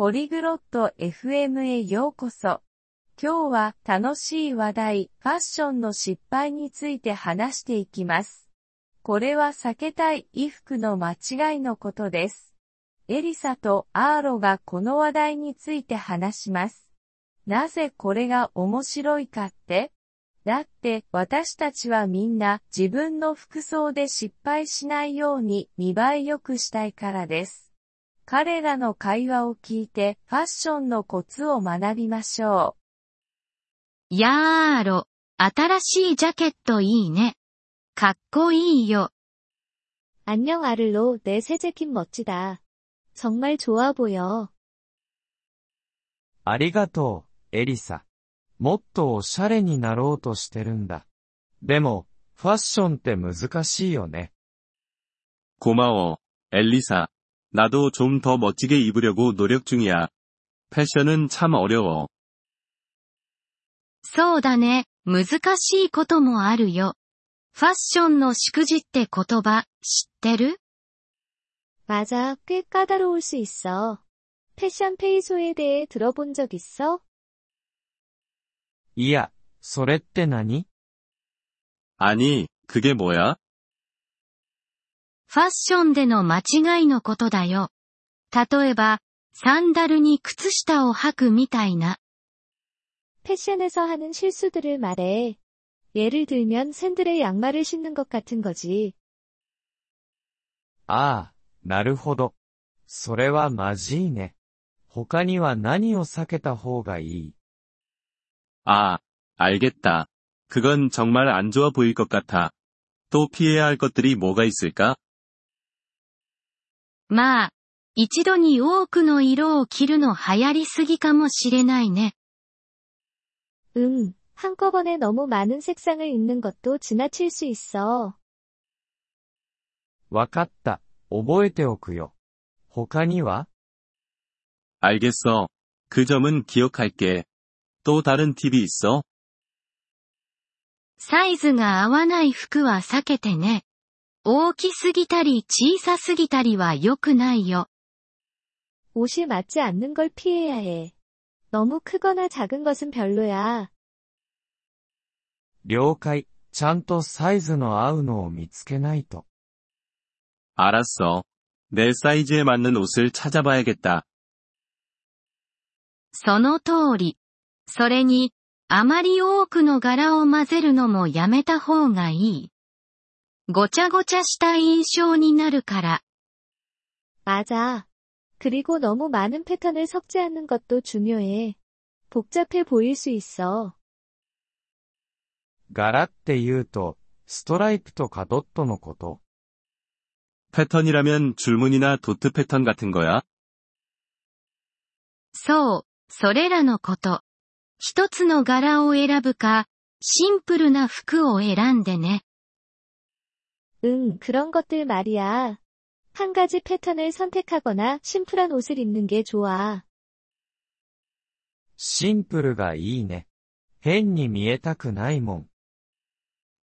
ポリグロット FM へようこそ。今日は楽しい話題、ファッションの失敗について話していきます。これは避けたい衣服の間違いのことです。エリサとアーロがこの話題について話します。なぜこれが面白いかって？だって私たちはみんな自分の服装で失敗しないように見栄え良くしたいからです。彼らの会話を聞いてファッションのコツを学びましょう。やーろ、新しいジャケットいいね。かっこいいよ。안녕아를로내새재킷멋지다정말좋아보여ありがとう、エリサ。もっとおしゃれになろうとしてるんだ。でも、ファッションって難しいよね。고마워 엘리사 나도 좀 더 멋지게 입으려고 노력 중이야. 패션은 참 어려워. そうだね、難しいこともあるよ。ファッションの祝辞って言葉、知ってる맞아꽤까다로울수있어 패션 페이소에 대해 들어본 적 있어? いや、それって何 아니, 그게 뭐야? ファッションでの間違いのことだよ。例えば、サンダルに靴下を履くみたいな。패션에서하는실수들을말해예를들면샌들에양말을신는것같은거지ああ、なるほど。それはまじいね。他には何を避けた方がいいああ、알겠다그건정말안좋아보일것같아또피해야할것들이뭐가있을까 まあ、一度に多くの色を着るの流行りすぎかもしれないね。응 한꺼번에너무많은색상을입는것도지나칠수있어わかった。覚えておくよ。他には알겠어그점은기억할게또다른팁이있어サイズが合わない服は避けてね。 大きすぎたり小さすぎたりは良くないよ。옷이맞지않는걸피해야해너무크거나작은것은별로야了解。ちゃんとサイズの合うのを見つけないと。알았어내사이즈에맞는옷을찾아봐야겠다その通り。それに、あまり多くの柄を混ぜるのもやめた方がいい。 ごちゃごちゃした印象になるから。맞아그리고너무많은패턴을섞지않는것도중요해복잡해보일수있어柄って言うと、ストライプとかドットのこと패턴이라면줄무늬나도트패턴같은거야そう、それらのこと。一つの柄を選ぶか、シンプルな服を選んでね。 응, 그런 것들 말이야. 한 가지 패턴을 선택하거나 심플한 옷을 입는 게 좋아. シンプルがいいね。変に見えたくないもん。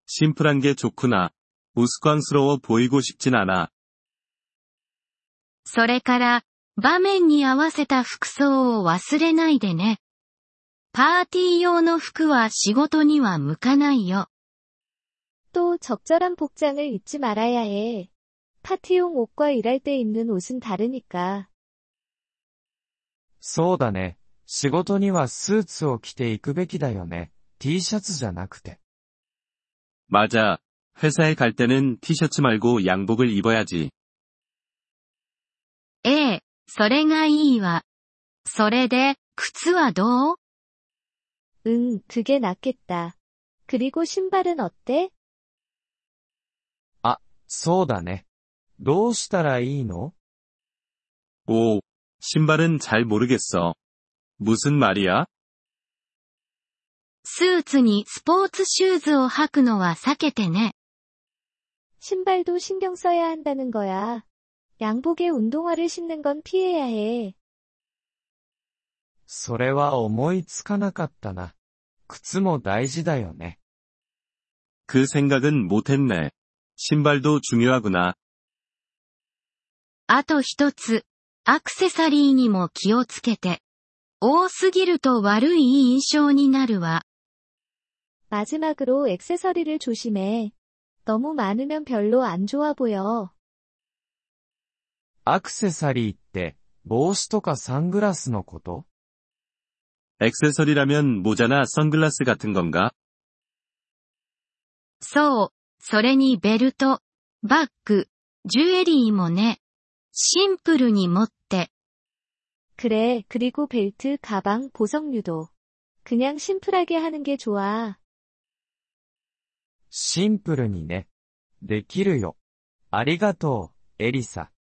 심플한 게 좋구나. 우스꽝스러워 보이고 싶진 않아. それから、場面に合わせた服装を忘れないでね。パーティー用の服は仕事には向かないよ。 또 적절한 복장을 잊지 말아야 해. 파티용 옷과 일할 때 입는 옷은 다르니까. そうだね。仕事にはスーツを着ていくべきだよね。T シャツじゃなくて。 맞아. 회사에 갈 때는 티셔츠 말고 양복을 입어야지. ええ、それがいいわ。それで、靴はどう 응, 그게 낫겠다. 그리고 신발은 어때? そうだね。どうしたらいいの 오, 신발은 잘 모르겠어. 무슨 말이야? スーツにスポーツシューズを履くのは避けてね。 신발도 신경 써야 한다는 거야. 양복에 운동화를 신는 건 피해야 해. それは思いつかなかったな。靴も大事だよね。그 생각은 못했네. 신발도 중요하구나. あと一つ、 アクセサリーにも気をつけて。多すぎると悪い印象になるわ。 마지막으로 액세서리를 조심해. 너무 많으면 별로 안 좋아 보여. アクセサリーって、帽子とかサングラスのこと 액세서리라면 모자나 선글라스 같은 건가? そう、 それにベルト、バッグ、ジュエリーもね。シンプルに持って、 그래, 그리고 벨트, 가방, 보석류도. 그냥 심플하게 하는 게 좋아. シンプルにね。できるよ。ありがとう、エリサ。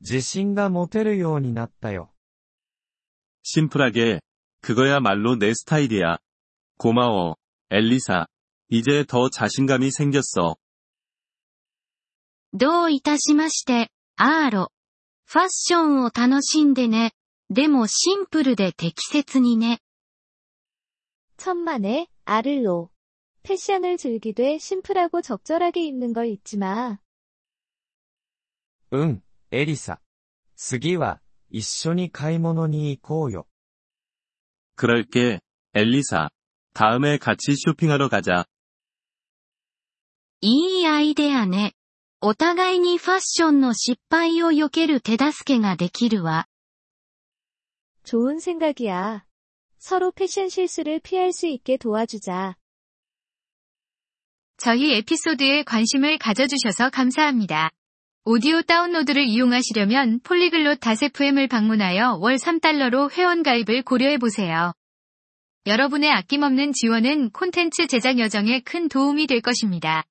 自信が持てるようになったよ。 심플하게. 그거야말로 내 스타일이야. 고마워, 엘리사. 이제 더 자신감이 생겼어. どういたしまして、アーロ。ファッションを楽しんでね。でもシンプルで適切にね。 천만에, 아를로. 패션을 즐기되 심플하고 적절하게 입는 걸 잊지 마. うん、エリサ。次は、一緒に買い物に行こうよ。 그럴게, 엘리사. 다음에 같이 쇼핑하러 가자. いいアイデアね。 お互いにファッションの失敗を避ける手助けができるわ。 좋은 생각이야. 서로 패션 실수를 피할 수 있게 도와주자. 저희 에피소드에 관심을 가져주셔서 감사합니다. 오디오 다운로드를 이용하시려면 폴리글롯 다세프엠을 방문하여 월 3달러로 회원가입을 고려해보세요. 여러분의 아낌없는 지원은 콘텐츠 제작 여정에 큰 도움이 될 것입니다.